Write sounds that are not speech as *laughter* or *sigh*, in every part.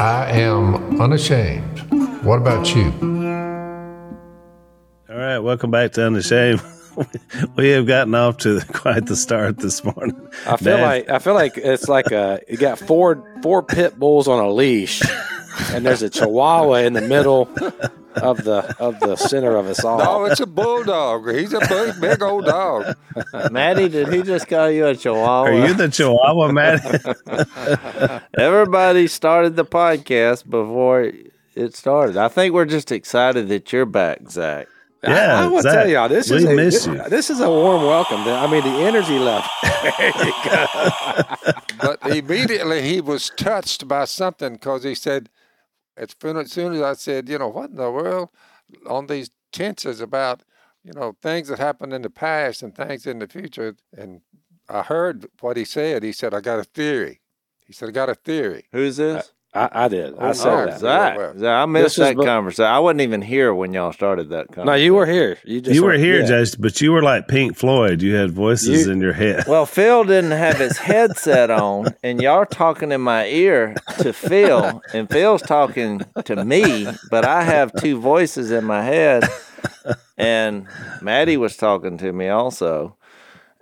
I am unashamed. What about you? All right, welcome back to Unashamed. *laughs* we have gotten off to *laughs* quite the start this morning. I feel Dad- like I feel like it's like a you got four four pit bulls on a leash, and there's a chihuahua in the middle of the of the center of us all. No, it's a bulldog. He's a big, big old dog. *laughs* Maddie, did he just call you a chihuahua? Are you the Chihuahua, Matt? *laughs* Everybody started the podcast before it started. I think we're just excited that you're back, Zach. I- Yeah, I, will Zach, tell y'all this is a, this, this is a warm welcome. I mean, the energy level. *laughs* But immediately he was touched by something because he said, as soon as soon as I said, you know, what in the world on these tenses about, you know, things that happened in the past and things in the future. And I heard what he said. He said, I got a theory. He said, I got a theory. Who's this? Uh, I, I did. I Oh, said oh, that. Zach. Zach, I missed This is that bu- conversation. I wasn't even here when y'all started that conversation. No, you were here. You just you were here, yeah. Judge, but you were like Pink Floyd. You had voices You- in your head. *laughs* Well, Phil didn't have his headset on, and y'all talking in my ear to Phil, and Phil's talking to me, but I have two voices in my head, and Maddie was talking to me also,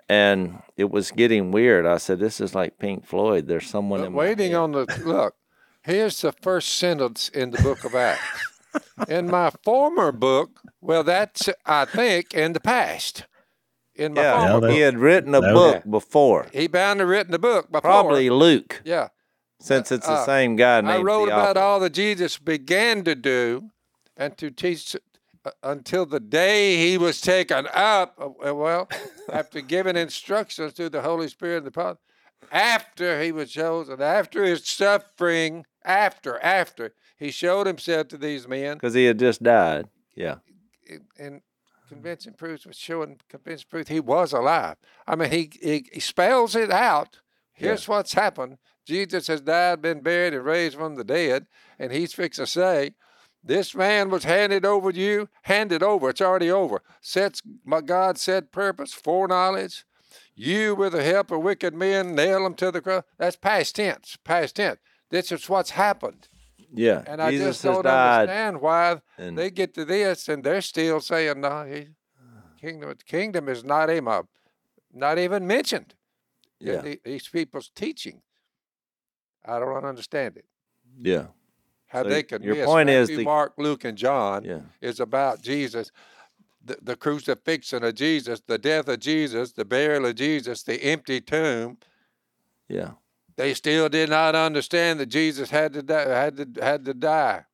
and it was getting weird. I said, "This is like Pink Floyd. There's someone But in my waiting head." on the look. Here's the first sentence in the book of Acts. in my former book, well, that's I think in the past. In my Yeah, former that- he had written a that- book before, he bound to written a book before. probably Luke, yeah. since it's the Uh, same guy named I wrote about Theophilus. all that Jesus began to do and to teach uh, until the day he was taken up. uh, Well, *laughs* after giving instructions to the Holy Spirit and the Father, after he was chosen, after his suffering, after, after he showed himself to these men because he had just died. Yeah, and- convincing proofs was showing convincing proof he was alive. I mean, he, he, he spells it out. Here's what's happened. Jesus has died, been buried, and raised from the dead. And he's fixed to say, this man was handed over to you, handed over. It's already over. Sets my God set purpose, foreknowledge. You, with the help of wicked men, nail him to the cross. That's past tense. Past tense. This is what's happened. yeah. And I Jesus just don't died. understand why and- they get to this and they're still saying, no, he, kingdom, kingdom is not even, not even mentioned Yeah, the- these people's teaching. I don't understand it. yeah, How So they can your miss point is the- Mark, Luke, and John yeah. is about Jesus, the, the crucifixion of Jesus, the death of Jesus, the burial of Jesus, the empty tomb. Yeah. They still did not understand that Jesus had to die, had to had to die.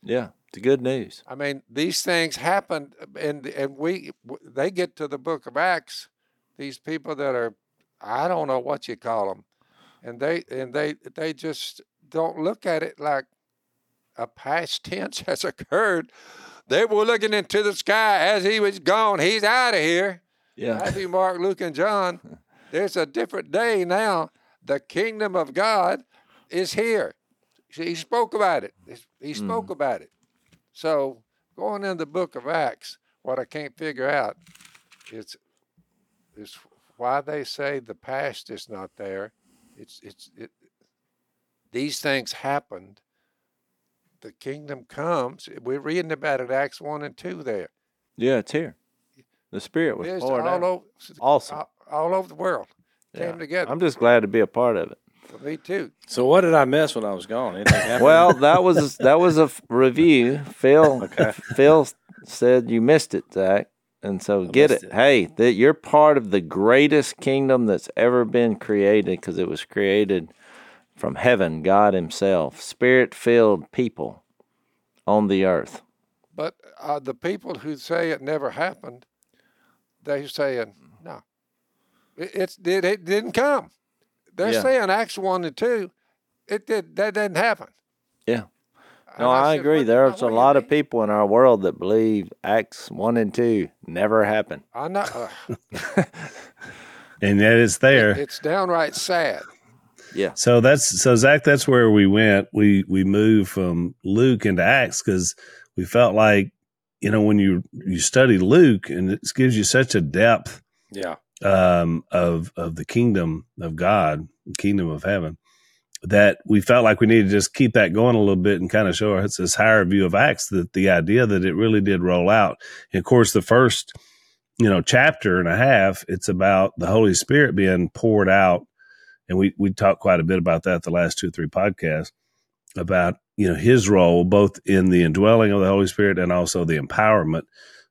Yeah, it's good news. I mean, these things happened, and and we they get to the Book of Acts. These people that are, I don't know what you call them, and they and they they just don't look at it like a past tense *laughs* has occurred. They were looking into the sky as he was gone. He's out of here. Yeah, Matthew, Mark, Luke, and John. *laughs* There's a different day now. The kingdom of God is here. He spoke about it. He hmm. spoke about it. So going in the book of Acts, what I can't figure out is is why they say the past is not there. It's it's it, these things happened. The kingdom comes. We're reading about it, Acts one and two. There, yeah, it's here. The Spirit was poured all out. over, Awesome. all, all over the world. Yeah. Came together. I'm just glad to be a part of it. Me too. So what did I miss when I was gone? *laughs* Well, that was that was a f- review. Phil *laughs* Phil said you missed it, Zach, and so get it. it. Hey, that you're part of the greatest kingdom that's ever been created because it was created from heaven, God Himself, Spirit-filled people on the earth. But uh, the people who say it never happened, they're saying no. It, it's it, it didn't come. They're Yeah. saying Acts one and two. It did that didn't happen. Yeah. No, I said, agree. There's what a do you lot of people in our world that believe Acts one and two never happened. I know. Uh, *laughs* and yet it's there. it's downright sad. Yeah. So that's so Zach. That's where we went. We we moved from Luke into Acts because we felt like you know when you you study Luke and it gives you such a depth yeah. Um, of of the kingdom of God, the kingdom of heaven. that we felt like we needed to just keep that going a little bit and kind of show us this higher view of Acts that the idea that it really did roll out. And of course, the first, you know, chapter and a half, it's about the Holy Spirit being poured out. And we, we talked quite a bit about that the last two three podcasts about, you know, his role both in the indwelling of the Holy Spirit and also the empowerment.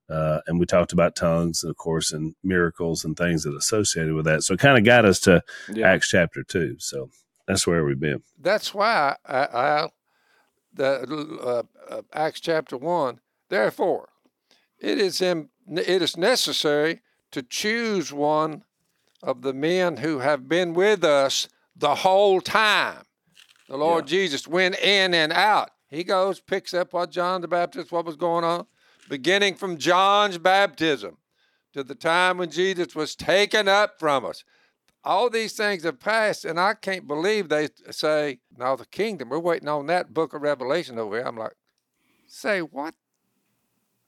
Uh, and we talked about tongues, of course, and miracles and things that associated with that. So it kind of got us to Yeah. Acts chapter two. So that's where we've been. That's why I, I the uh, uh, Acts chapter one. Therefore, it is in, it is necessary to choose one of the men who have been with us the whole time. The Lord Jesus went in and out. He goes, picks up what John the Baptist, what was going on, beginning from John's baptism to the time when Jesus was taken up from us all these things have passed, and I can't believe they say, now the kingdom, we're waiting on that book of Revelation over here. I'm like, say what?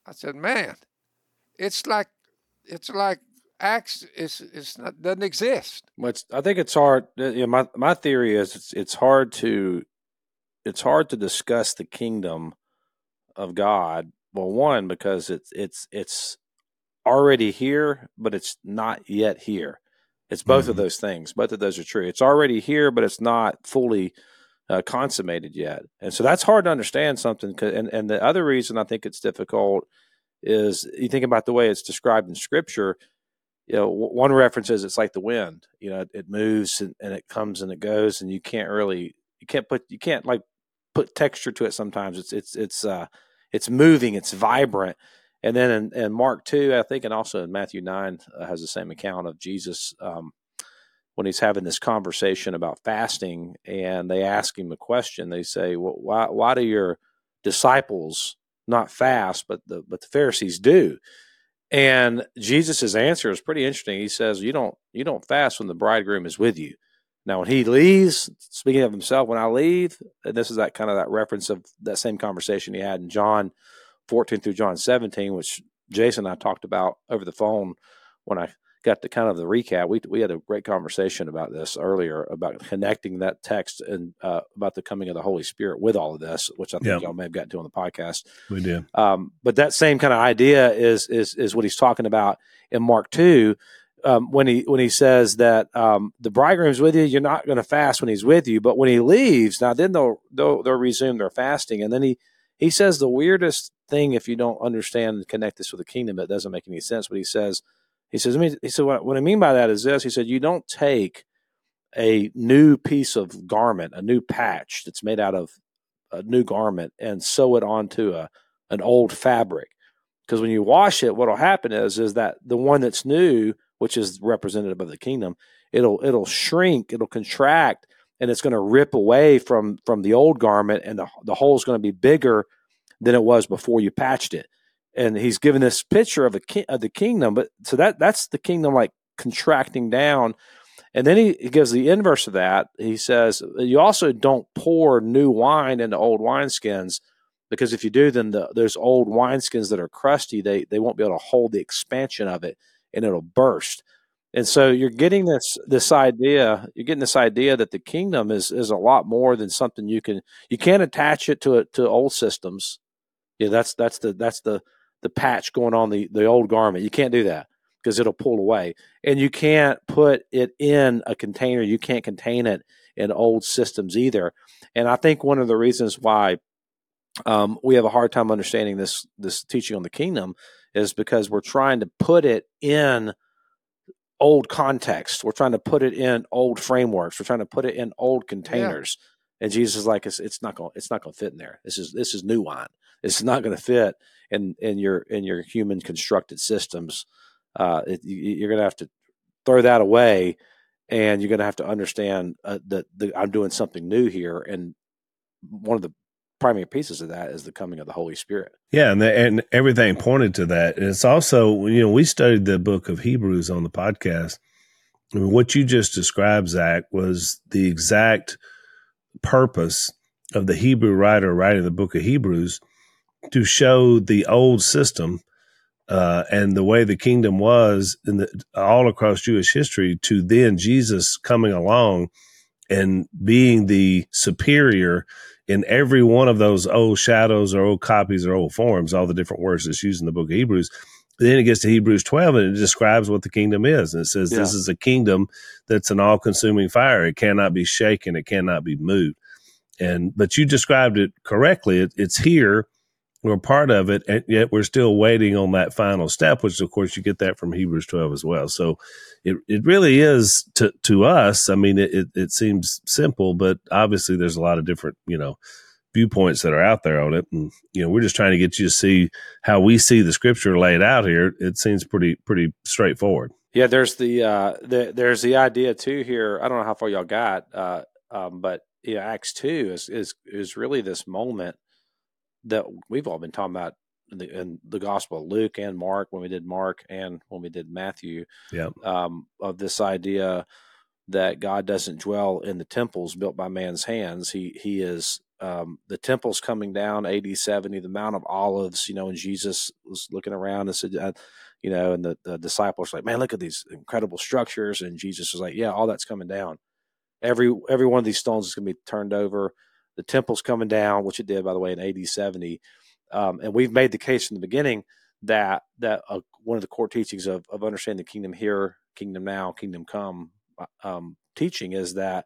I said, man, it's like, it's like Acts is it's not doesn't exist. But I think it's hard. uh, You know, my my theory is it's it's hard to it's hard to discuss the kingdom of God. Well, one because it's it's it's already here, but it's not yet here. It's both of Mhm. those things. Both of those are true. It's already here, but it's not fully uh, consummated yet, and so that's hard to understand something. 'cause- And and the other reason I think it's difficult is you think about the way it's described in Scripture you know, w- one reference is it's like the wind. You know, it moves and, and it comes and it goes, and you can't really, you can't put, you can't like put texture to it. Sometimes it's it's it's uh it's moving, it's vibrant. And then in, in Mark two, I think, and also in Matthew nine uh, has the same account of Jesus um, when he's having this conversation about fasting, and they ask him a question. They say, "Well, why why do your disciples not fast, but the but the Pharisees do?" And Jesus' answer is pretty interesting. He says, "You don't you don't fast when the bridegroom is with you." Now, when he leaves, speaking of himself, when I leave, and this is that kind of that reference of that same conversation he had in John 14 through John 17, which Jason and I talked about over the phone when I got to kind of the recap. We we had a great conversation about this earlier about connecting that text and uh, about the coming of the Holy Spirit with all of this, which I think Yeah. y'all may have gotten to on the podcast. We did. Um, but that same kind of idea is is is what he's talking about in Mark two, um, when he when he says that um, the bridegroom's with you, you're not going to fast when he's with you, but when he leaves, now then they'll, they'll they'll resume their fasting, and then he he says the weirdest thing if you don't understand and connect this with the kingdom, it doesn't make any sense. But he says he says I mean, he said what, what I mean by that is this. He said you don't take a new piece of garment, a new patch that's made out of a new garment, and sew it onto a an old fabric because when you wash it what'll happen is is that the one that's new which is representative of the kingdom it'll it'll shrink it'll contract and it's going to rip away from from the old garment and the, the hole's going to be bigger than it was before you patched it. And he's given this picture of a ki- of the kingdom but so that that's the kingdom like contracting down. And then he, he gives the inverse of that. He says you also don't pour new wine into old wineskins because if you do, then the, those old wineskins that are crusty, they they won't be able to hold the expansion of it, and it'll burst. And so you're getting this this idea, you're getting this idea that the kingdom is is a lot more than something you can you can't attach it to to old systems. Yeah, that's that's the that's the the patch going on the the old garment. You can't do that because it'll pull away, and you can't put it in a container. You can't contain it in old systems either. And I think one of the reasons why um, we have a hard time understanding this this teaching on the kingdom is because we're trying to put it in old context. We're trying to put it in old frameworks. We're trying to put it in old containers. And Jesus is like, it's, it's not going, it's not going to fit in there. This is this is new wine. It's not going to fit in in your in your human constructed systems. Uh, it, you, you're going to have to throw that away, and you're going to have to understand uh, that the, I'm doing something new here. And one of the primary pieces of that is the coming of the Holy Spirit. Yeah, and the, and everything pointed to that. And it's also, you know, we studied the book of Hebrews on the podcast. I mean, what you just described, Zach, was the exact purpose of the Hebrew writer writing the book of Hebrews to show the old system uh, and the way the kingdom was in the all across Jewish history to then Jesus coming along and being the superior in every one of those old shadows or old copies or old forms, all the different words that's used in the book of Hebrews. Then it gets to Hebrews 12 and it describes what the kingdom is. And it says, Yeah. This is a kingdom that's an all consuming fire. It cannot be shaken, it cannot be moved. And, but you described it correctly. It, it's here. We're part of it, and yet we're still waiting on that final step, which of course you get that from Hebrews 12 as well. So it, it really is to, to us. I mean, it, it, seems simple, but obviously there's a lot of different, you know, viewpoints that are out there on it. And, you know, we're just trying to get you to see how we see the scripture laid out here. It seems pretty, pretty straightforward. Yeah, there's the, uh, the there's the idea too here. I don't know how far y'all got, uh, um, but yeah, Acts two is is is really this moment that we've all been talking about in the, in the Gospel of Luke and Mark when we did Mark and when we did Matthew. Um, of this idea that God doesn't dwell in the temples built by man's hands. He he is um, the temple's coming down AD 70, the Mount of Olives, you know, and Jesus was looking around and said, uh, you know, and the, the disciples were like, man, look at these incredible structures. And Jesus was like, yeah, all that's coming down. Every every one of these stones is going to be turned over. The temple's coming down, which it did, by the way, in AD 70. Um, and we've made the case from the beginning that that uh, one of the core teachings of, of understanding the kingdom here, kingdom now, kingdom come um, teaching is that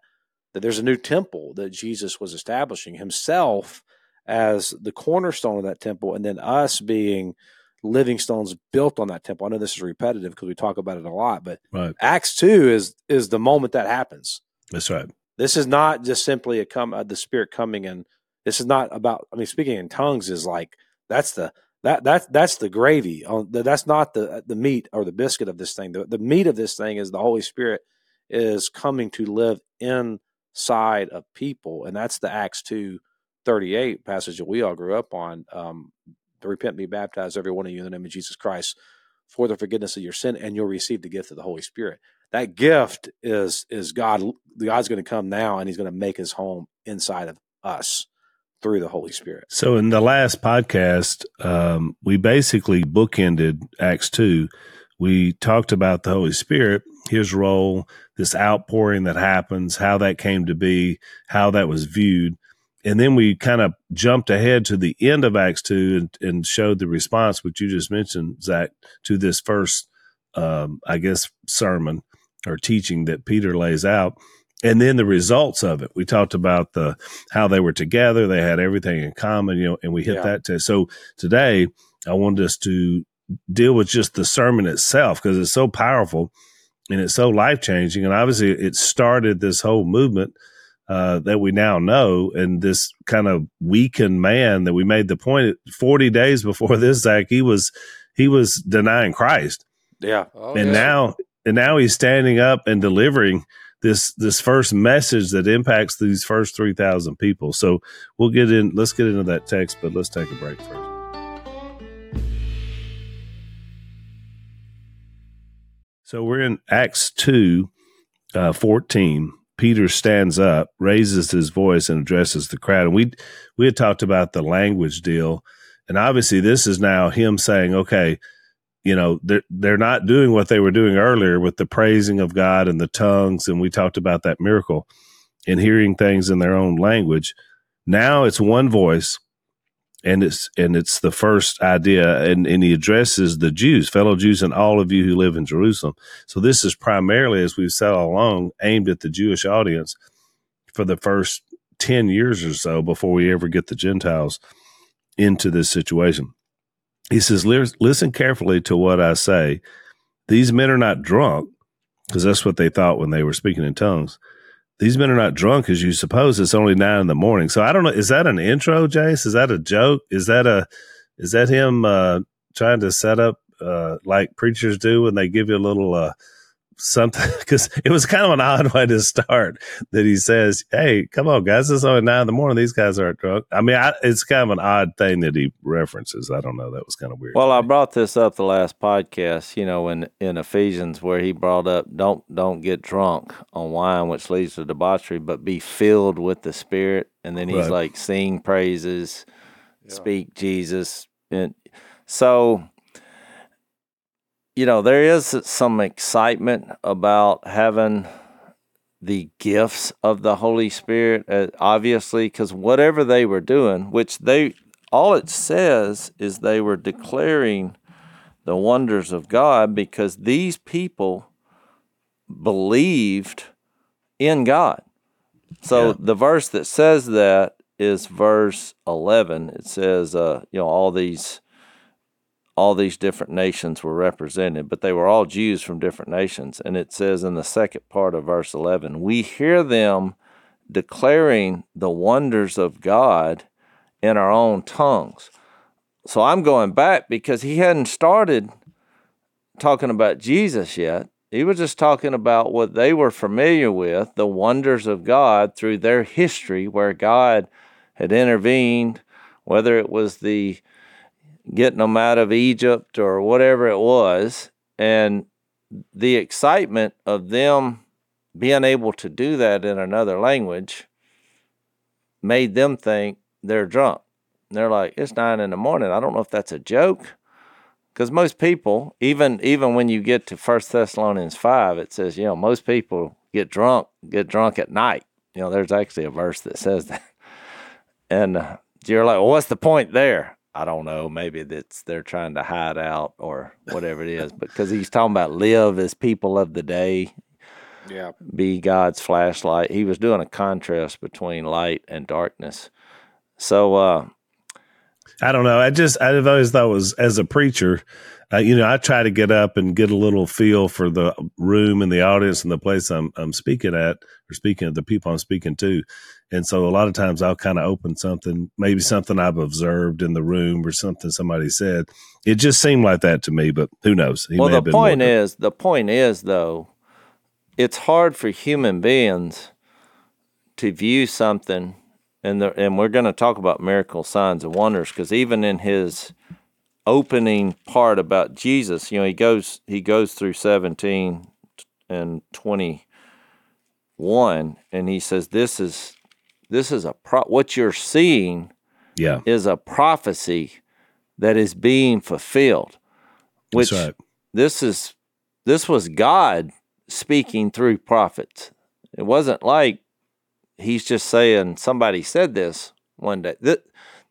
that there's a new temple that Jesus was establishing himself as the cornerstone of that temple, and then us being living stones built on that temple. I know this is repetitive because we talk about it a lot, but Right. Acts two is is the moment that happens. That's right. This is not just simply a come uh, the Spirit coming and this is not about. I mean, speaking in tongues is like that's the that that's that's the gravy. On that's not the the meat or the biscuit of this thing. The, the meat of this thing is the Holy Spirit is coming to live inside of people, and that's the Acts two thirty eight passage that we all grew up on. Um, to repent be baptized, every one of you, in the name of Jesus Christ, for the forgiveness of your sin, and you'll receive the gift of the Holy Spirit. That gift is is God. God's going to come now, and He's going to make His home inside of us through the Holy Spirit. So in the last podcast, um, we basically bookended Acts 2. We talked about the Holy Spirit, his role, this outpouring that happens, how that came to be, how that was viewed. And then we kind of jumped ahead to the end of Acts 2 and, and showed the response, which you just mentioned, Zach, to this first, um, I guess, sermon or teaching that Peter lays out. And then the results of it. We talked about the how they were together. They had everything in common, you know, and we hit Yeah. that. To, so today, I wanted us to deal with just the sermon itself because it's so powerful and it's so life changing. And obviously, it started this whole movement uh, that we now know. And this kind of weakened man that we made the point 40 days before this, Zach, he was he was denying Christ, Yeah, Oh, and yeah. now and now he's standing up and delivering this this first message that impacts these first 3000 people. So we'll get in let's get into that text but let's take a break first. So we're in acts 2 uh, 14 peter stands up raises his voice and addresses the crowd. And we we had talked about the language deal. And obviously this is now him saying okay you know they're they're not doing what they were doing earlier with the praising of God and the tongues and we talked about that miracle and hearing things in their own language. Now it's one voice and it's and it's the first idea and and he addresses the Jews fellow Jews and all of you who live in Jerusalem. So this is primarily as we've said all along aimed at the Jewish audience for the first 10 years or so before we ever get the Gentiles into this situation he says, Listen carefully to what I say. These men are not drunk, because that's what they thought when they were speaking in tongues. These men are not drunk as you suppose. It's only nine in the morning. So I don't know. Is that an intro, Jase? Is that a joke? Is that a is that him uh, trying to set up uh, like preachers do when they give you a little uh, something? *laughs* Because it was kind of an odd *laughs* way to start. That he says, "Hey, come on, guys! It's only nine in the morning. These guys aren't drunk." I mean, I, it's kind of an odd thing that he references. I don't know. That was kind of weird. Well, I brought this up the last podcast, you know, in in Ephesians where he brought up don't don't get drunk on wine which leads to debauchery, but be filled with the Spirit. And then he's Right. like sing praises, Yeah. speak Jesus. And so you know, there is some excitement about having the gifts of the Holy Spirit, uh, obviously, because whatever they were doing, which they all it says is they were declaring the wonders of God because these people believed in God. So Yeah. the verse that says that is verse 11. It says, uh, you know, all these all these different nations were represented, but they were all Jews from different nations. And it says in the second part of verse 11, we hear them declaring the wonders of God in our own tongues. So I'm going back because he hadn't started talking about Jesus yet. He was just talking about what they were familiar with, the wonders of God through their history, where God had intervened, whether it was the getting them out of Egypt or whatever it was. And the excitement of them being able to do that in another language made them think they're drunk. They're like, it's nine in the morning. I don't know if that's a joke. Because most people, even even when you get to First Thessalonians five, it says, you know, most people get drunk, get drunk at night. You know, there's actually a verse that says that. And uh, you're like, well, what's the point there? I don't know. Maybe that's they're trying to hide out or whatever it is. Because he's talking about live as people of the day, Yeah. be God's flashlight. He was doing a contrast between light and darkness. So, uh, I don't know. I just I've always thought was as a preacher, uh, you know, I try to get up and get a little feel for the room and the audience and the place I'm I'm speaking at or speaking of the people I'm speaking to. And so a lot of times I'll kind of open something, maybe something I've observed in the room or something somebody said. It just seemed like that to me, but who knows? He well, the point is, the point is though, it's hard for human beings to view something, and the, and we're going to talk about miracle signs and wonders because even in his opening part about Jesus, you know, he goes he goes through seventeen and twenty one, and he says, "This is this is a pro- what you're seeing." yeah, is a prophecy that is being fulfilled. Which that's right. this is this was God speaking through prophets. It wasn't like he's just saying somebody said this one day. This,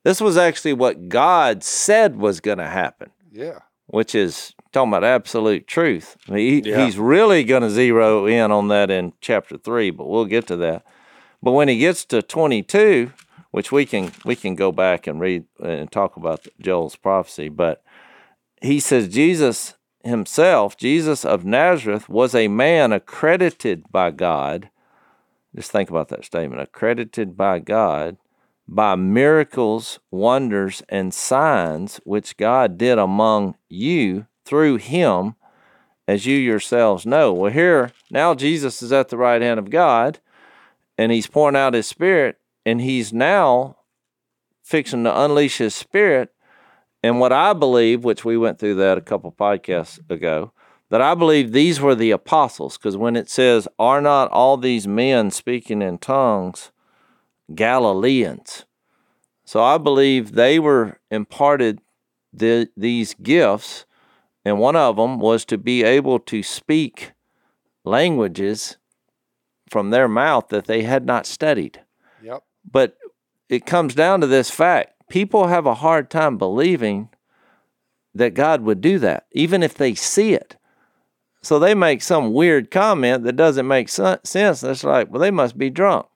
this was actually what God said was going to happen, Yeah. which is talking about absolute truth. I mean, he, Yeah. He's really going to zero in on that in chapter three, but we'll get to that. But when he gets to 22, which we can we can go back and read and talk about Joel's prophecy, but he says Jesus himself, Jesus of Nazareth, was a man accredited by God. Just think about that statement accredited by God by miracles, wonders, and signs which God did among you through him, as you yourselves know. Well, here, now Jesus is at the right hand of God, and he's pouring out his spirit, and he's now fixing to unleash his spirit and what I believe, which we went through that a couple podcasts ago, that I believe these were the apostles, because when it says, Are not all these men speaking in tongues Galileans? So I believe they were imparted the, these gifts, and one of them was to be able to speak languages from their mouth that they had not studied. Yep. But it comes down to this fact people have a hard time believing that God would do that, even if they see it. So they make some weird comment that doesn't make sen- sense. It's like, well, they must be drunk.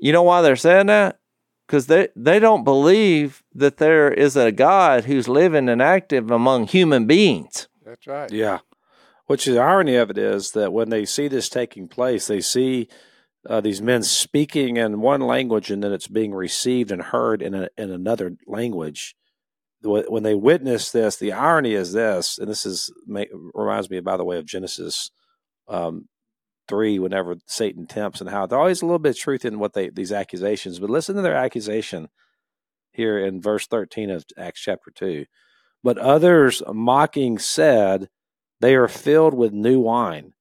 You know why they're saying that? Because they, they don't believe that there is a God who's living and active among human beings. That's right. Yeah. Which the irony of it is that when they see this taking place, they see uh, these men speaking in one language and then it's being received and heard in, a, in another language. When they witness this, the irony is this, and this is reminds me, by the way, of Genesis um, three. Whenever Satan tempts, and how there's always a little bit of truth in what they these accusations. But listen to their accusation here in verse thirteen of Acts chapter two. But others mocking said, they are filled with new wine.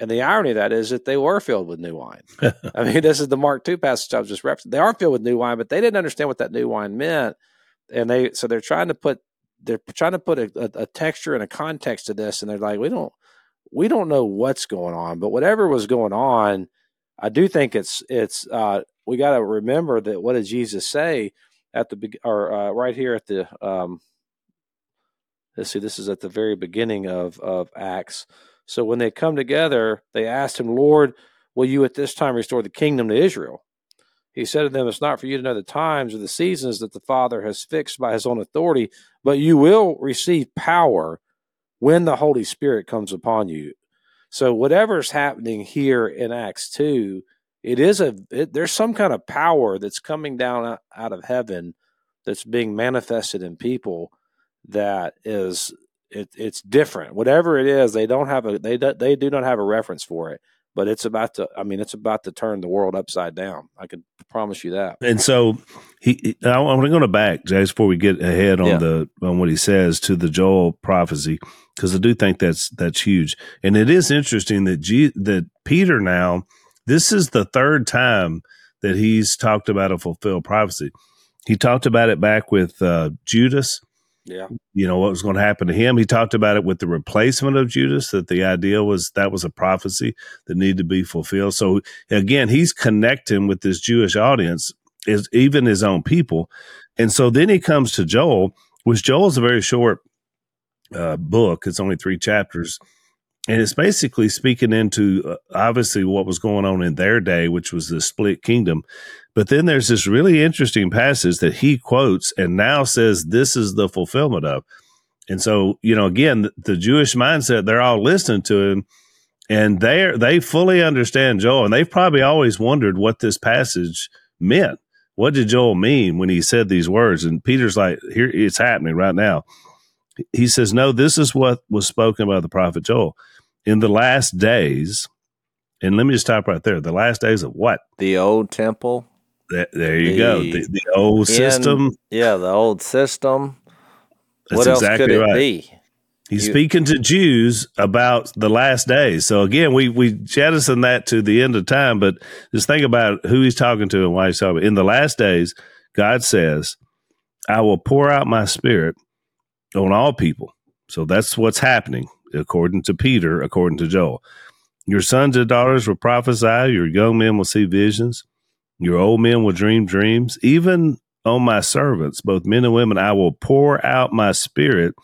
And the irony of that is that they were filled with new wine. *laughs* I mean, this is the Mark II passage I was just referencing. They are filled with new wine, but they didn't understand what that new wine meant. And they so they're trying to put they're trying to put a, a, a texture and a context to this, and they're like, we don't we don't know what's going on, but whatever was going on, I do think it's it's uh, we got to remember that what did Jesus say at the or uh, right here at the um, let's see, this is at the very beginning of of Acts. So when they come together, they asked him, Lord, will you at this time restore the kingdom to Israel? He said to them, It's not for you to know the times or the seasons that the Father has fixed by his own authority, but you will receive power when the Holy Spirit comes upon you. So whatever's happening here in Acts 2, it is a it, there's some kind of power that's coming down out of heaven that's being manifested in people that is it, it's different. Whatever it is, they don't have a they do, they do not have a reference for it. But it's about to. I mean, it's about to turn the world upside down. I can promise you that. And so he, I, am going to back, Jase, before we get ahead on Yeah. the on what he says to the Joel prophecy, because I do think that's that's huge. And it is interesting that G, that Peter now, this is the third time that he's talked about a fulfilled prophecy. He talked about it back with uh, Judas. Yeah. you know what was going to happen to him. He talked about it with the replacement of Judas. That the idea was that was a prophecy that needed to be fulfilled. So again, he's connecting with this Jewish audience, is even his own people. And so then he comes to Joel, which Joel's a very short uh, book. It's only three chapters. And it's basically speaking into uh, obviously what was going on in their day, which was the split kingdom. But then there's this really interesting passage that he quotes and now says this is the fulfillment of. And so, you know, again, the, the Jewish mindset, they're all listening to him and they they fully understand Joel. And they've probably always wondered what this passage meant. What did Joel mean when he said these words? And Peter's like, here it's happening right now. He says, No, this is what was spoken by the prophet Joel. In the last days, and let me just stop right there. The last days of what? The old temple. That, there you go. The- The, the old in- system. Yeah, the old system. That's what else exactly could it right. be? He's You- speaking to Jews about the last days. So again, we we jettison that to the end of time, but just think about who he's talking to and why he's talking. In the last days, God says, "I will pour out my spirit on all people." So that's what's happening, according to Peter, according to Joel. Your sons and daughters will prophesy. Your young men will see visions. Your old men will dream dreams. Even on my servants, both men and women, I will pour out my spirit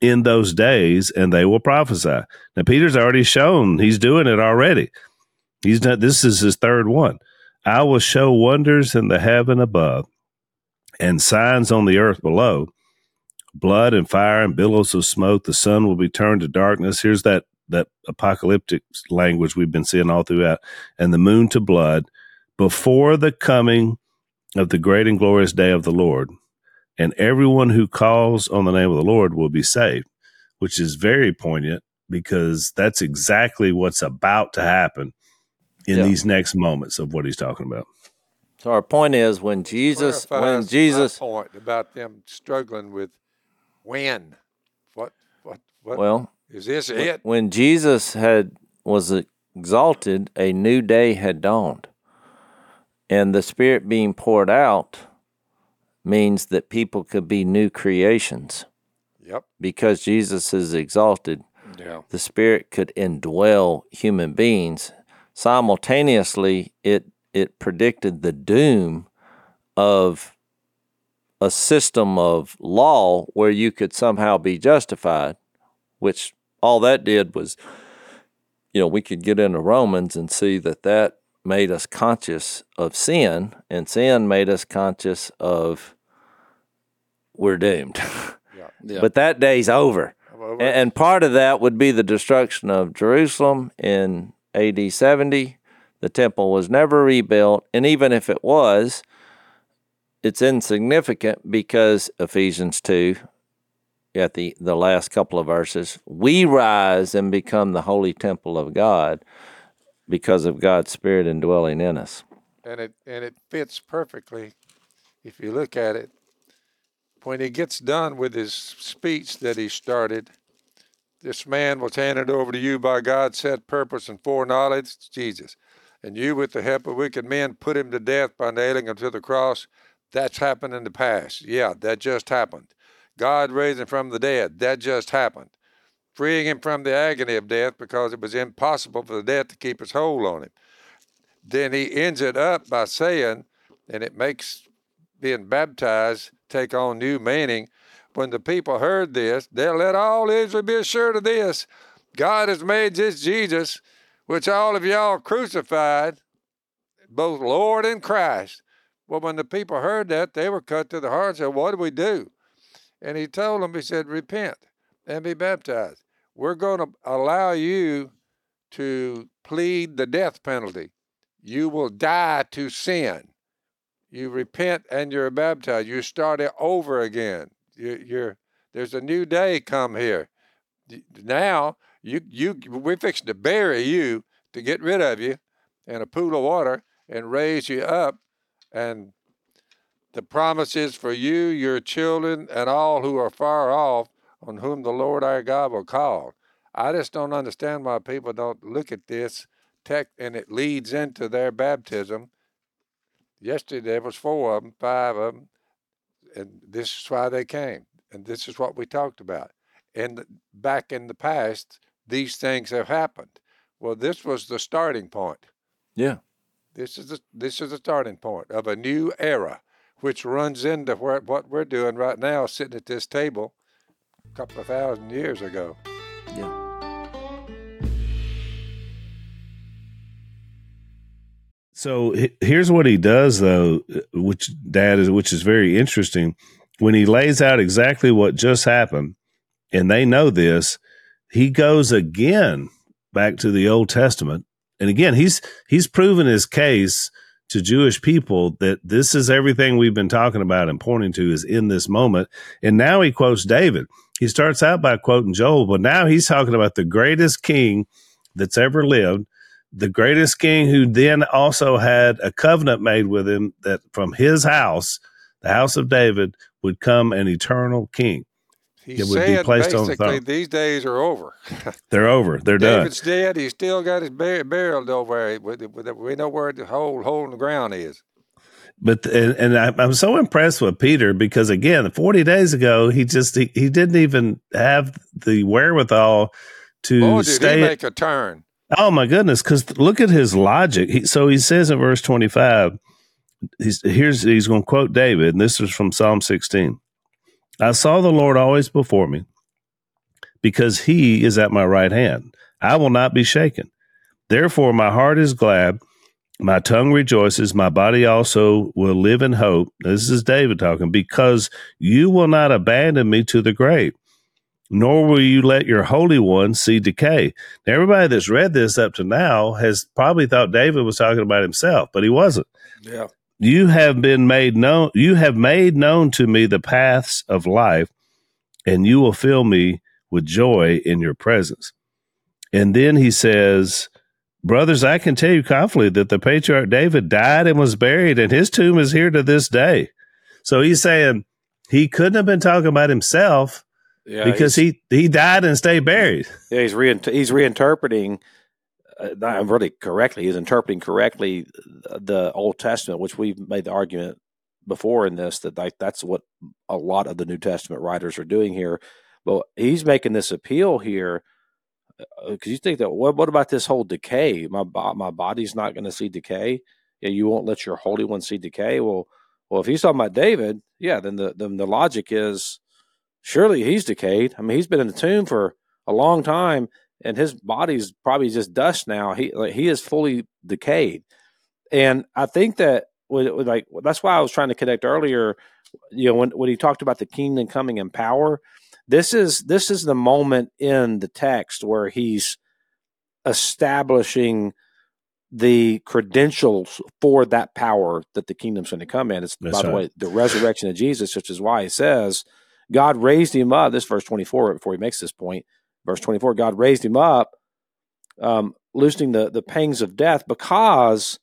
in those days and they will prophesy. Now, Peter's already shown he's doing it already. He's done, this is his third one. I will show wonders in the heaven above and signs on the earth below blood and fire and billows of smoke. The sun will be turned to darkness. Here's that, that apocalyptic language we've been seeing all throughout, and the moon to blood before the coming of the great and glorious day of the Lord and everyone who calls on the name of the Lord will be saved, which is very poignant because that's exactly what's about to happen in Yeah. these next moments of what he's talking about. So our point is when Jesus when Clarifies my Jesus point about them struggling with when, what, what, what well is this it? when Jesus had was exalted, a new day had dawned. And the Spirit being poured out means that people could be new creations. Yep. Because Jesus is exalted, Yeah. the Spirit could indwell human beings. Simultaneously, it it predicted the doom of a system of law where you could somehow be justified, which all that did was, you know, we could get into Romans and see that that made us conscious of sin, and sin made us conscious of we're doomed. Yeah. *laughs* But that day's over. A- And part of that would be the destruction of Jerusalem in AD 70. The temple was never rebuilt. And even if it was, it's insignificant because Ephesians 2, at the, the last couple of verses, we rise and become the holy temple of God because of God's Spirit indwelling in us. and it and it fits perfectly if you look at it when he gets done with his speech that he started this man was handed over to you by god's set purpose and foreknowledge jesus and you with the help of wicked men put him to death by nailing him to the cross that's happened in the past yeah that just happened god raised him from the dead that just happened freeing him from the agony of death because it was impossible for the death to keep its hold on him. Then he ends it up by saying, and it makes being baptized take on new meaning. When the people heard this, they'll let all Israel be assured of this. God has made this Jesus, which all of y'all crucified, both Lord and Christ. Well, when the people heard that, they were cut to the heart and said, What do we do? And he told them, He said, Repent and be baptized. We're going to allow you to plead the death penalty. You will die to sin. You repent and you're baptized. You start it over again. You, you're there's a new day come here. Now you you we're fixing to bury you to get rid of you in a pool of water and raise you up and the promises for you, your children, and all who are far off, on whom the Lord our God will call. I just don't understand why people don't look at this tech and it leads into their baptism. Yesterday there was four of them, five of them, and this is why they came. And this is what we talked about. And back in the past, these things have happened. Well, this was the starting point. Yeah. This is the, this is the starting point of a new era, which runs into where, what we're doing right now, sitting at this table, a couple of thousand years ago. Yeah. So here's what he does, though, which Dad is, which is very interesting. When he lays out exactly what just happened, and they know this, he goes again back to the Old Testament and again, he's he's proven his case to Jewish people that this is everything we've been talking about and pointing to is in this moment. And now he quotes David. He starts out by quoting Joel, but now he's talking about the greatest king that's ever lived, the greatest king who then also had a covenant made with him that from his house, the house of David, would come an eternal king. He's saying basically these days are over. *laughs* They're over. They're done. David's dead. He's still got his bar- burial over there. We know where the hole, hole in the ground is. But and, and I, am so impressed with Peter because again, 40 days ago, he just he, he didn't even have the wherewithal to Boy, stay. Make a turn. Oh my goodness! Because look at his logic. He, so he says in verse 25, he's here's he's going to quote David, and this is from Psalm 16. I saw the Lord always before me, because he is at my right hand. I will not be shaken. Therefore, my heart is glad, my tongue rejoices, my body also will live in hope. This is David talking, because you will not abandon me to the grave, nor will you let your Holy One see decay. Now, everybody that's read this up to now has probably thought David was talking about himself, but he wasn't. Yeah you have been made known you have made known to me the paths of life and you will fill me with joy in your presence. And then he says brothers i can tell you confidently that the patriarch david died and was buried and his tomb is here to this day. So he's saying he couldn't have been talking about himself yeah, because he he died and stayed buried. Yeah he's re- he's reinterpreting uh, not really correctly, he's interpreting correctly the Old Testament, which we've made the argument before in this that like, that's what a lot of the New Testament writers are doing here. But he's making this appeal here because uh, you think that what, what about this whole decay? My my body's not going to see decay. You won't let your Holy One see decay. Well, well, if he's talking about David, yeah, then the then the logic is surely he's decayed. I mean, he's been in the tomb for a long time and his body's probably just dust now. He like, he is fully decayed, and I think that with, like that's why I was trying to connect earlier. You know, when when he talked about the kingdom coming in power, this is this is the moment in the text where he's establishing the credentials for that power that the kingdom's going to come in. It's That's by right. the way the resurrection of Jesus, which is why he says God raised him up. This verse twenty four before he makes this point verse 24 God raised him up, um, loosening the, the pangs of death because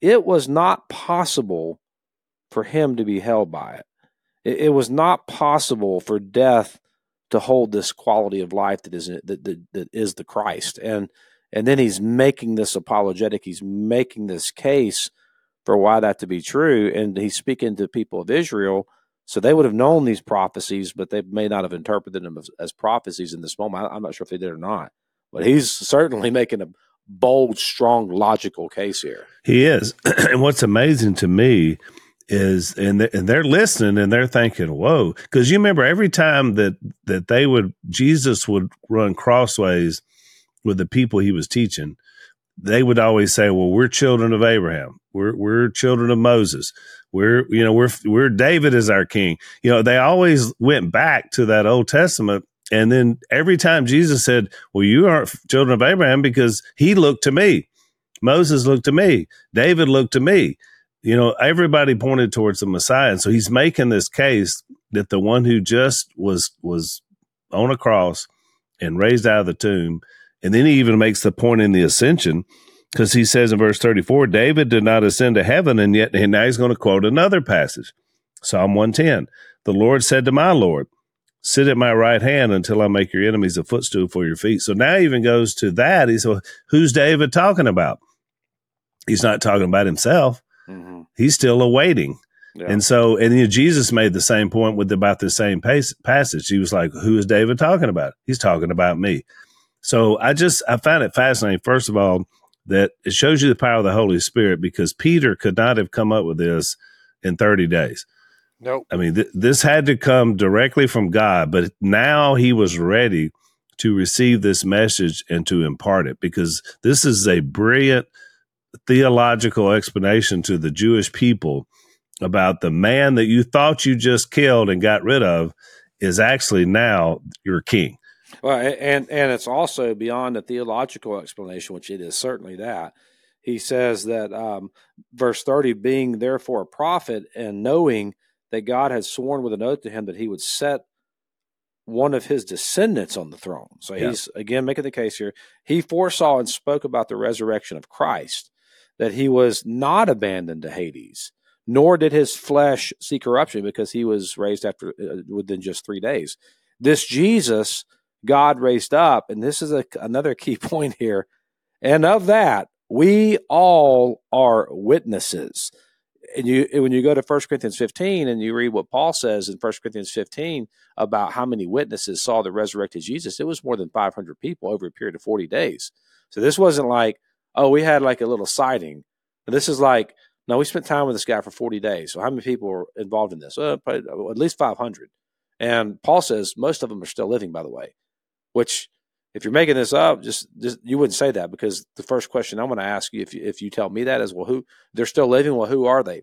it was not possible for him to be held by it. It, it was not possible for death to hold this quality of life that is that, that, that is the Christ. And and then he's making this apologetic. He's making this case for why that to be true. And he's speaking to people of Israel So they would have known these prophecies, but they may not have interpreted them as, as prophecies in this moment. I, I'm not sure if they did or not. But he's certainly making a bold, strong, logical case here. He is. *clears throat* and what's amazing to me is, and they're, and they're listening and they're thinking, whoa. Because you remember every time that, that they would, Jesus would run crossways with the people he was teaching, they would always say, well, we're children of Abraham. We're, we're children of Moses. We're, you know, we're, we're David is our king. You know, they always went back to that Old Testament and then every time Jesus said, Well, you aren't children of Abraham because he looked to me. Moses looked to me. David looked to me. You know, everybody pointed towards the Messiah. And so he's making this case that the one who just was was on a cross and raised out of the tomb. And then he even makes the point in the ascension because he says in verse 34, David did not ascend to heaven, and yet and now he's going to quote another passage. Psalm 110. The Lord said to my Lord, sit at my right hand until I make your enemies a footstool for your feet. So now he even goes to that. He said, who's David talking about? He's not talking about himself. Mm-hmm. He's still awaiting. Yeah. And so, and you know, Jesus made the same point with about the same pace, passage. He was like, who is David talking about? He's talking about me. So I just, I find it fascinating. First of all, that it shows you the power of the Holy Spirit because Peter could not have come up with this in 30 days. Nope. I mean, th- this had to come directly from God, but now he was ready to receive this message and to impart it because this is a brilliant theological explanation to the Jewish people about the man that you thought you just killed and got rid of is actually now your king. Well, and and it's also beyond the theological explanation, which it is certainly that. He says that um, verse thirty, being therefore a prophet and knowing that God had sworn with an oath to him that he would set one of his descendants on the throne. So yeah. he's again making the case here. He foresaw and spoke about the resurrection of Christ, that he was not abandoned to Hades, nor did his flesh see corruption because he was raised after uh, within just three days. This Jesus God raised up, and this is a, another key *laughs* point here. And of that, we all are witnesses and you when you go to 1 Corinthians 15 and you read what Paul says in 1 Corinthians 15 about how many witnesses saw the resurrected Jesus, it was more than 500 people over a period of 40 days. So this wasn't like, oh, we had like a little sighting. This is like, no, we spent time with this guy for 40 days. So how many people were involved in this? Uh, at least 500. And Paul says most of them are still living, by the way, which if you're making this up, just, just you wouldn't say that because the first question I'm going to ask you, if you, if you tell me that is, well, who they're still living? Well, who are they?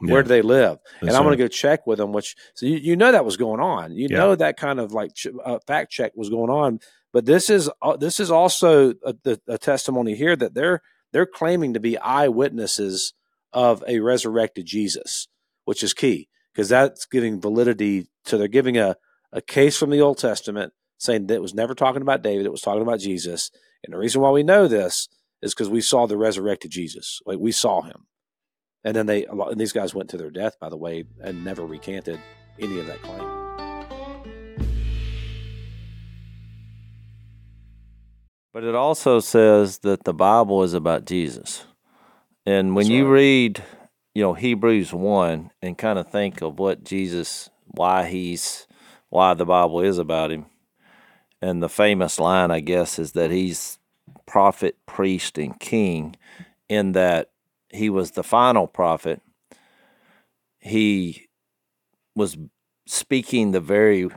Where do they live? That's and I'm going to go check with them. Which so you, you know that was going on. You yeah. know that kind of like ch- uh, fact check was going on. But this is uh, this is also a, a, a testimony here that they're they're claiming to be eyewitnesses of a resurrected Jesus, which is key because that's giving validity to they're giving a, a case from the Old Testament saying that it was never talking about David, it was talking about Jesus. And the reason why we know this is because we saw the resurrected Jesus. Like we saw him. And then they, and these guys went to their death, by the way, and never recanted any of that claim. But it also says that the Bible is about Jesus. And when you read, you know, Hebrews 1 and kind of think of what Jesus, why he's, why the Bible is about him, and the famous line, I guess, is that he's prophet, priest, and king, in that he was the final prophet. He was speaking the very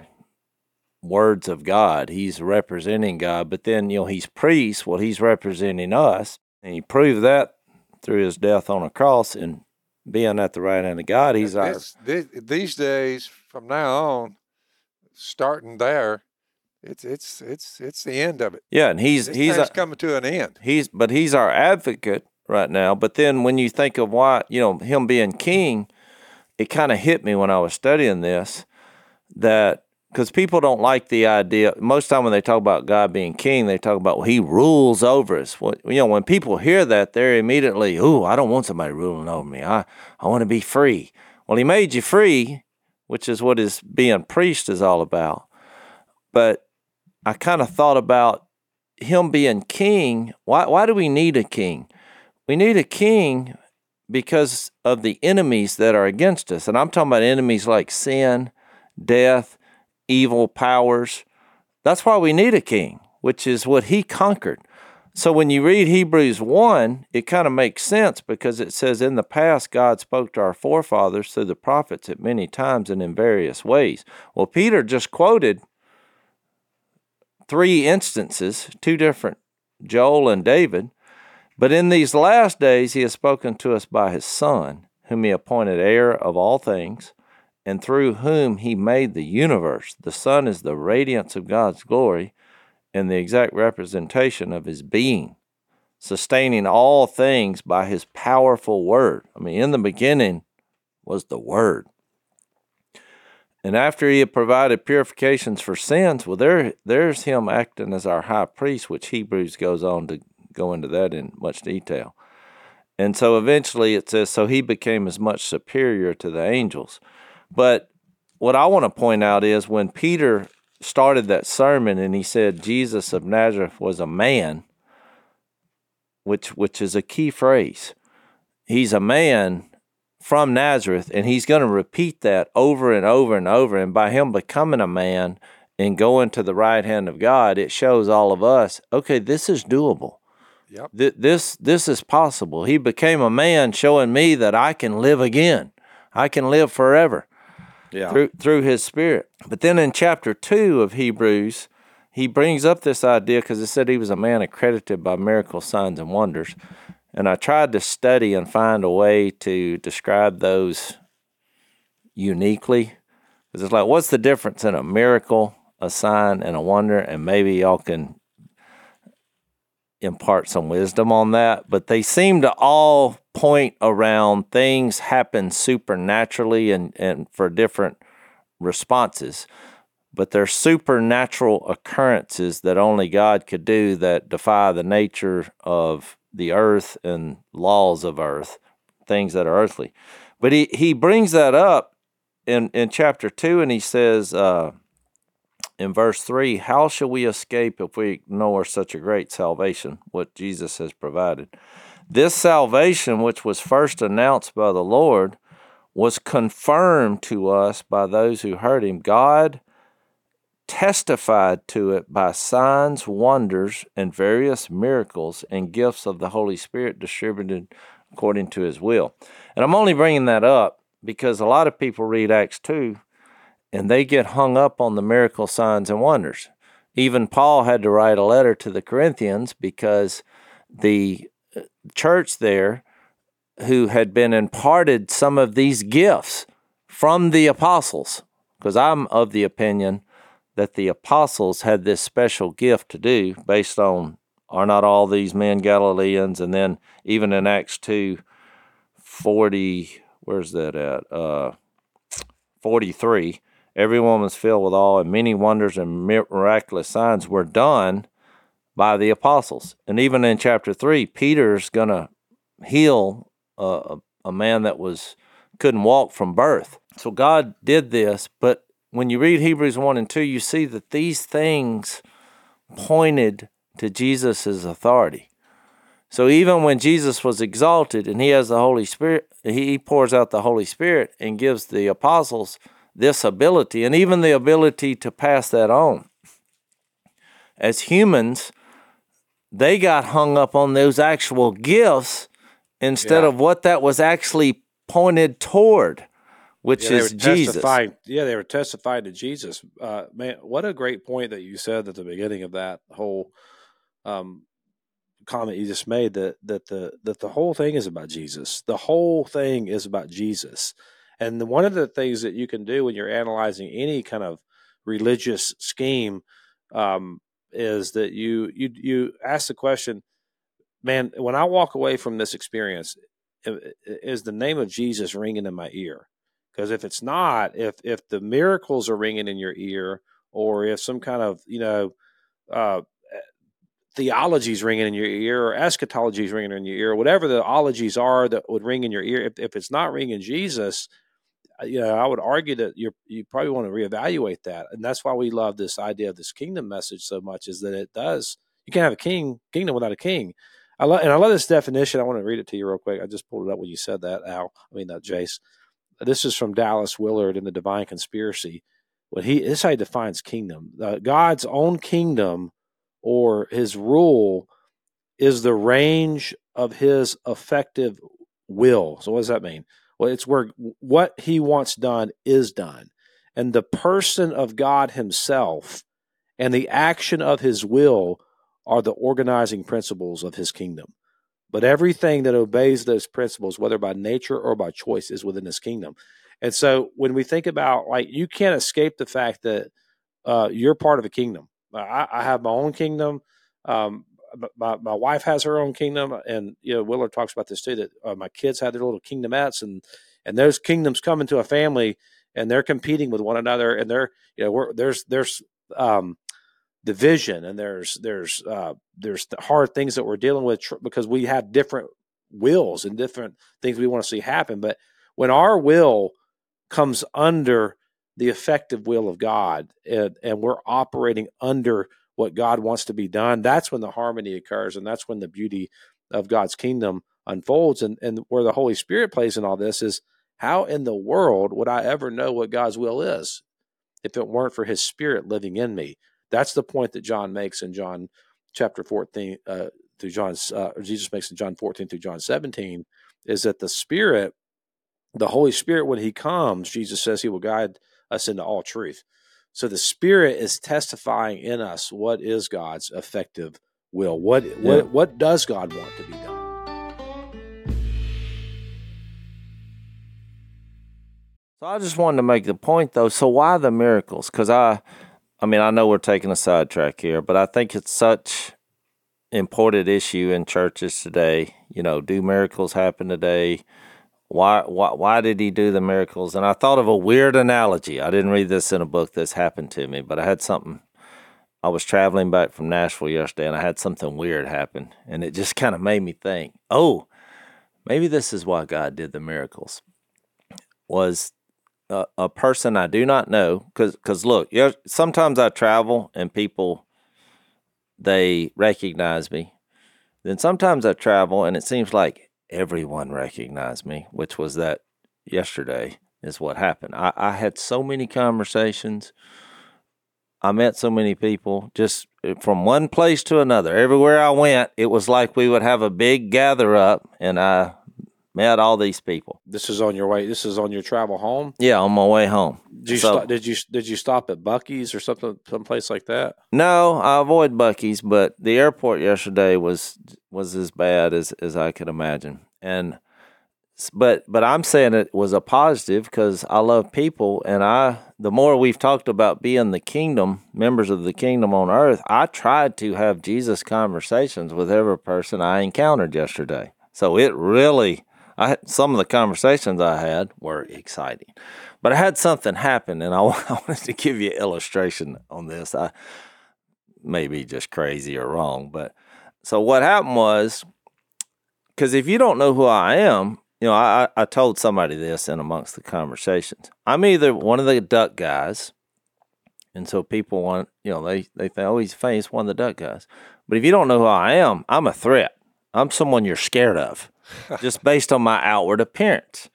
words of God. He's representing God, but then, you know, he's priest. Well, he's representing us. And he proved that through his death on a cross and being at the right hand of God. He's our. these days, from now on, starting there, it's it's it's it's the end of it. Yeah, and he's this he's a, coming to an end. He's but he's our advocate right now. But then when you think of why you know him being king, it kind of hit me when I was studying this that because people don't like the idea. Most time when they talk about God being king, they talk about well, he rules over us. Well, you know, when people hear that, they're immediately, "Ooh, I don't want somebody ruling over me. I I want to be free." Well, he made you free, which is what his being priest is all about. But I kind of thought about him being king. Why, why do we need a king? We need a king because of the enemies that are against us. And I'm talking about enemies like sin, death, evil powers. That's why we need a king, which is what he conquered. So when you read Hebrews 1, it kind of makes sense because it says, In the past, God spoke to our forefathers through the prophets at many times and in various ways. Well, Peter just quoted three instances, two different, Joel and David. But in these last days, he has spoken to us by his Son, whom he appointed heir of all things, and through whom he made the universe. The Son is the radiance of God's glory and the exact representation of his being, sustaining all things by his powerful word. I mean, in the beginning was the word. And after he had provided purifications for sins, well, there, there's him acting as our high priest, which Hebrews goes on to go into that in much detail. And so eventually it says, so he became as much superior to the angels. But what I want to point out is when Peter started that sermon and he said Jesus of Nazareth was a man, which which is a key phrase. He's a man from Nazareth, and he's going to repeat that over and over and over. And by him becoming a man and going to the right hand of God, it shows all of us, okay, this is doable. Yep. Th- this this is possible. He became a man, showing me that I can live again. I can live forever Yeah. through through his spirit. But then in chapter 2 of Hebrews, he brings up this idea because it said he was a man accredited by miracles, signs, and wonders. And I tried to study and find a way to describe those uniquely. Because it's like, what's the difference in a miracle, a sign, and a wonder? And maybe y'all can impart some wisdom on that. But they seem to all point around things happen supernaturally and, and for different responses. But they're supernatural occurrences that only God could do that defy the nature of the earth and laws of earth, things that are earthly. But he, he brings that up in, in chapter 2 and he says, uh, in verse 3 How shall we escape if we ignore such a great salvation, what Jesus has provided? This salvation, which was first announced by the Lord, was confirmed to us by those who heard him. God testified to it by signs, wonders, and various miracles and gifts of the Holy Spirit distributed according to his will. And I'm only bringing that up because a lot of people read Acts 2 and they get hung up on the miracle signs and wonders. Even Paul had to write a letter to the Corinthians because the uh, church there who had been imparted some of these gifts from the apostles because I'm of the opinion that the apostles had this special gift to do based on are not all these men Galileans? And then even in Acts 2 40 where's that at? Uh 43 everyone was filled with awe and many wonders and miraculous signs were done by the apostles. And even in chapter 3 Peter's going to heal a, a man that was couldn't walk from birth. So God did this but when you read Hebrews 1 and 2 you see that these things pointed to Jesus' authority so even when Jesus was exalted and he has the Holy Spirit, he pours out the Holy Spirit and gives the apostles this ability and even the ability to pass that on. As humans, they got hung up on those actual gifts instead Yeah. of what that was actually pointed toward, which Yeah, is Jesus. Yeah, they were testifying to Jesus. Uh, man, what a great point that you said at the beginning of that whole um, comment you just made that that the that the whole thing is about Jesus. The whole thing is about Jesus. And the, one of the things that you can do when you're analyzing any kind of religious scheme um, is that you you you ask the question, man, when I walk away from this experience, is the name of Jesus ringing in my ear? Because if it's not, if if the miracles are ringing in your ear, or if some kind of you know uh, theology is ringing in your ear, or eschatology is ringing in your ear, whatever the ologies are that would ring in your ear, if, if it's not ringing Jesus, uh, you know, I would argue that you you probably want to reevaluate that, and that's why we love this idea of this kingdom message so much. Is that it does you can't have a king kingdom without a king. I love and I love this definition. I want to read it to you real quick. I just pulled it up when you said that, Al. I mean, that Jase. This is from Dallas Willard in the Divine Conspiracy. When he this is how he defines kingdom. Uh, God's own kingdom or his rule is the range of his effective will. So what does that mean? Well, it's where what he wants done is done. And the person of God himself and the action of his will are the organizing principles of his kingdom. But everything that obeys those principles, whether by nature or by choice, is within his kingdom. And so when we think about like you can't escape the fact that uh, you're part of a kingdom. I, I have my own kingdom. Um, my, my wife has her own kingdom, and you know Willard talks about this too. That uh, my kids have their little kingdomettes, and and those kingdoms come into a family, and they're competing with one another, and they're you know there's there's um, division and there's there's uh, there's hard things that we're dealing with tr- because we have different wills and different things we want to see happen. But when our will comes under the effective will of God and, and we're operating under what God wants to be done, that's when the harmony occurs and that's when the beauty of God's kingdom unfolds. And, and where the Holy Spirit plays in all this is how in the world would I ever know what God's will is if it weren't for his spirit living in me? That's the point that John makes in John chapter 14 uh, through John, uh, Jesus makes in John 14 through John 17, is that the Spirit, the Holy Spirit, when He comes, Jesus says He will guide us into all truth. So the Spirit is testifying in us what is God's effective will. What yeah. what what does God want to be done? So I just wanted to make the point though. So why the miracles? Because I I mean, I know we're taking a sidetrack here, but I think it's such important issue in churches today. You know, do miracles happen today? Why, why, why did he do the miracles? And I thought of a weird analogy. I didn't read this in a book that's happened to me, but I had something. I was traveling back from Nashville yesterday and I had something weird happen. And it just kind of made me think, oh, maybe this is why God did the miracles. Was a, a person I do not know, because because look, yeah, sometimes I travel and people they recognize me. Then sometimes I travel and it seems like everyone recognized me, which was that yesterday is what happened. I, I had so many conversations. I met so many people just eh, from one place to another. Everywhere I went, it was like we would have a big gather up, and I met all these people. This is on your way. This is on your travel home. Yeah, on my way home. Did you so, stop, did you did you stop at Buc-ee's or something, someplace like that? No, I avoid Buc-ee's, but the airport yesterday was was as bad as as I could imagine, and but but I'm saying it was a positive because I love people, and I the more we've talked about being the kingdom members of the kingdom on earth, I tried to have Jesus conversations with every person I encountered yesterday. So it really I some of the conversations I had were exciting, but I had something happen, and I, *laughs* I wanted to give you an illustration on this. I may be just crazy or wrong, but so what happened was because if you don't know who I am, you know, I, I told somebody this in amongst the conversations. I'm either one of the duck guys, and so people want, you know, they they think, oh, he's famous, one of the duck guys. But if you don't know who I am, I'm a threat. I'm someone you're scared of *laughs* just based on my outward appearance.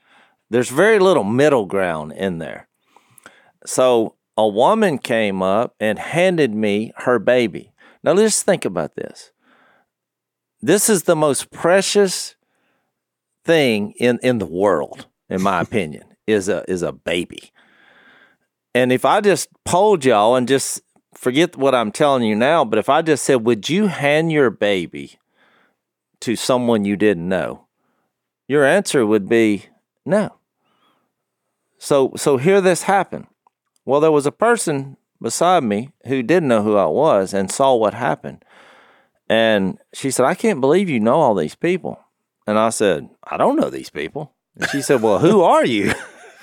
There's very little middle ground in there. So a woman came up and handed me her baby. Now let's think about this. This is the most precious thing in, in the world, in my *laughs* opinion, is a is a baby. And if I just polled y'all and just forget what I'm telling you now, but if I just said, Would you hand your baby to someone you didn't know? Your answer would be no. So so here this happened. Well, there was a person beside me who didn't know who I was and saw what happened. And she said, I can't believe you know all these people. And I said, I don't know these people. And she said, Well, who are you? *laughs*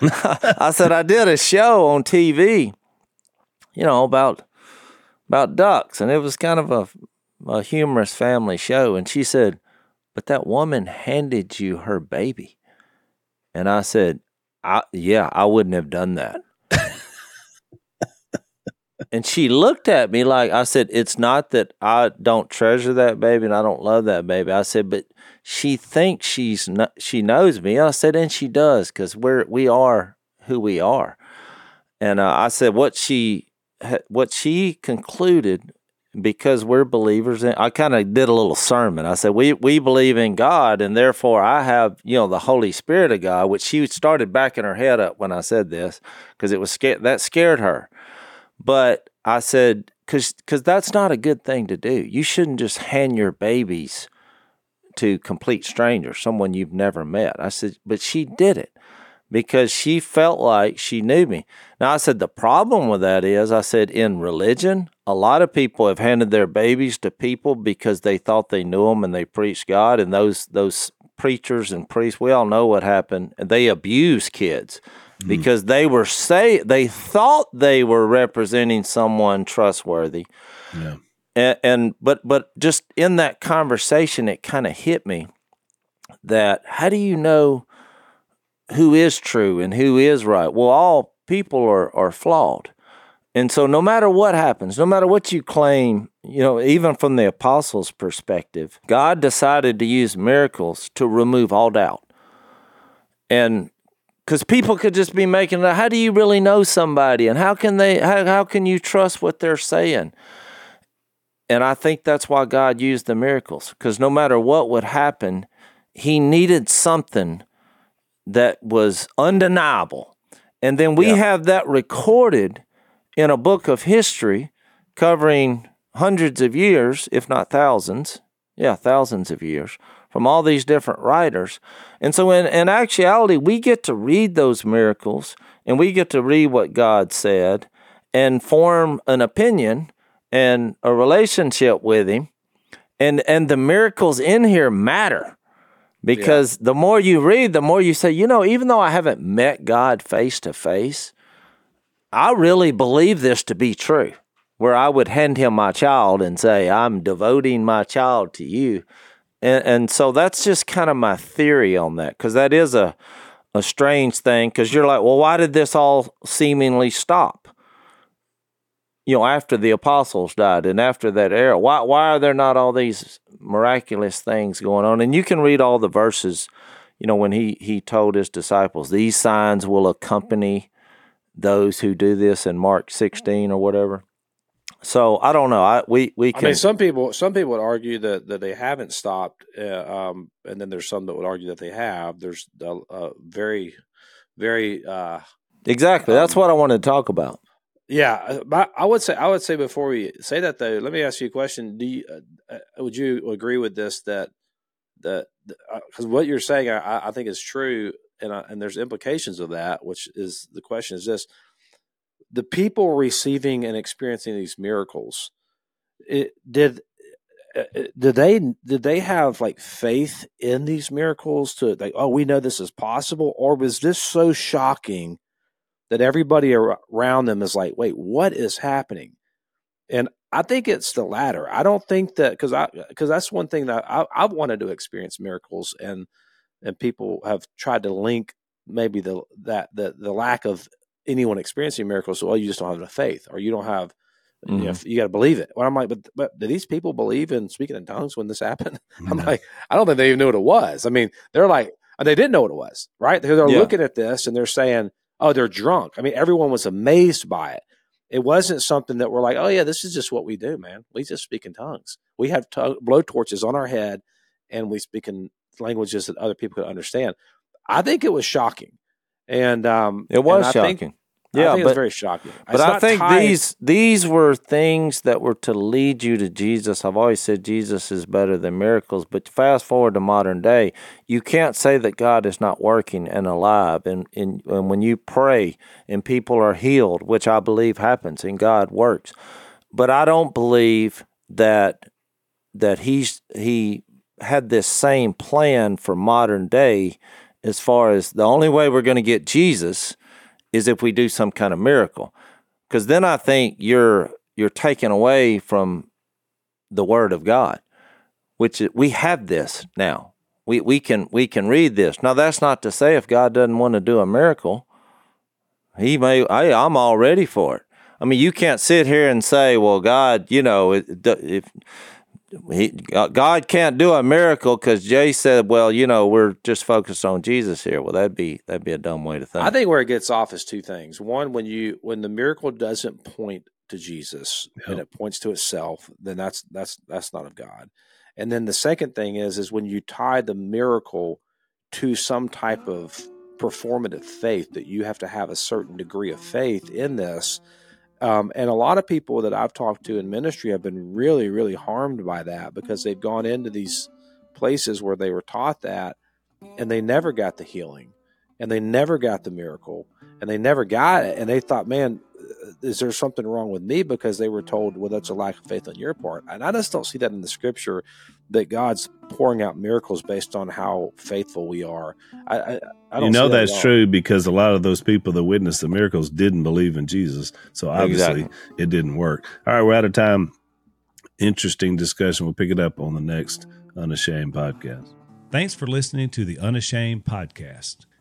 I said, I did a show on TV, you know, about about ducks, and it was kind of a a humorous family show. And she said, But that woman handed you her baby. And I said, I, Yeah, I wouldn't have done that. *laughs* And she looked at me like I said, It's not that I don't treasure that baby and I don't love that baby. I said, But she thinks she's no, she knows me. I said, And she does because we're we are who we are. And uh, I said, What she what she concluded because we're believers in I kind of did a little sermon. I said we we believe in God and therefore I have, you know, the Holy Spirit of God, which she started backing her head up when I said this because it was scared that scared her. But I said cuz cuz that's not a good thing to do. You shouldn't just hand your babies to complete strangers, someone you've never met. I said, but she did it because she felt like she knew me. Now, I said, the problem with that is, I said, in religion, a lot of people have handed their babies to people because they thought they knew them and they preached God. And those, those preachers and priests, we all know what happened. And they abuse kids mm. because they were say they thought they were representing someone trustworthy. Yeah. And, and but but just in that conversation, it kind of hit me that how do you know who is true and who is right. Well, all people are, are flawed. And so, no matter what happens, no matter what you claim, you know, even from the apostles' perspective, God decided to use miracles to remove all doubt. And because people could just be making it, how do you really know somebody? And how can they, how, how can you trust what they're saying? And I think that's why God used the miracles, because no matter what would happen, He needed something that was undeniable. And then we yeah. have that recorded in a book of history covering hundreds of years, if not thousands. Yeah, thousands of years from all these different writers. And so, in, in actuality, we get to read those miracles and we get to read what God said and form an opinion and a relationship with Him. And, and the miracles in here matter because yeah. the more you read, the more you say, you know, even though I haven't met God face to face, I really believe this to be true. Where I would hand him my child and say, I'm devoting my child to you. And, and so that's just kind of my theory on that, because that is a, a strange thing, because you're like, well, why did this all seemingly stop? you know, after the apostles died and after that era? Why why are there not all these miraculous things going on? And you can read all the verses, you know, when he he told his disciples, these signs will accompany those who do this in Mark 16 or whatever. So I don't know. I we we can. I mean, some people some people would argue that that they haven't stopped, uh, um, and then there's some that would argue that they have. There's a, a very, very uh, exactly. Um, That's what I wanted to talk about. Yeah, uh, I would say I would say before we say that though, let me ask you a question. Do you, uh, uh would you agree with this that that because uh, what you're saying I, I think is true, and I, and there's implications of that, which is the question is this: the people receiving and experiencing these miracles, it, did uh, uh, did they did they have like faith in these miracles to like oh we know this is possible, or was this so shocking? that everybody around them is like, wait, what is happening? And I think it's the latter. I don't think that because I because that's one thing that I, I've wanted to experience miracles and and people have tried to link maybe the that the the lack of anyone experiencing miracles. Well, you just don't have enough faith, or you don't have mm-hmm. you, know, you got to believe it. Well, I'm like, but but do these people believe in speaking in tongues when this happened? *laughs* I'm like, I don't think they even knew what it was. I mean, they're like, they didn't know what it was, right? They're, they're yeah. looking at this and they're saying, oh, they're drunk. I mean, everyone was amazed by it. It wasn't something that we're like, oh, yeah, this is just what we do, man. We just speak in tongues. We have t- blow torches on our head and we speak in languages that other people could understand. I think it was shocking. And um, it was and shocking. Think, yeah, but, very shocking. But it's I think tied. these these were things that were to lead you to Jesus. I've always said Jesus is better than miracles. But fast forward to modern day, you can't say that God is not working and alive. And, and, and when you pray and people are healed, which I believe happens, and God works. But I don't believe that that he's he had this same plan for modern day as far as the only way we're going to get Jesus is if we do some kind of miracle. Because then I think you're you're taken away from the word of God, which we have this now. We we can we can read this. Now that's not to say if God doesn't want to do a miracle, he may hey, I'm all ready for it. I mean, you can't sit here and say, "Well, God, you know, if he, uh, God can't do a miracle because Jay said, "Well, you know, we're just focused on Jesus here." Well, that'd be that'd be a dumb way to think. I think where it gets off is two things. One, when you when the miracle doesn't point to Jesus yep. and it points to itself, then that's that's that's not of God. And then the second thing is is when you tie the miracle to some type of performative faith that you have to have a certain degree of faith in this. Um, and a lot of people that I've talked to in ministry have been really, really harmed by that because they've gone into these places where they were taught that and they never got the healing and they never got the miracle and they never got it. And they thought, man, is there something wrong with me because they were told, well, that's a lack of faith on your part? And I just don't see that in the scripture that God's pouring out miracles based on how faithful we are. I, I, I you know that that's true because a lot of those people that witnessed the miracles didn't believe in Jesus, so obviously exactly. it didn't work. All right, we're out of time. Interesting discussion. We'll pick it up on the next Unashamed podcast. Thanks for listening to the Unashamed podcast.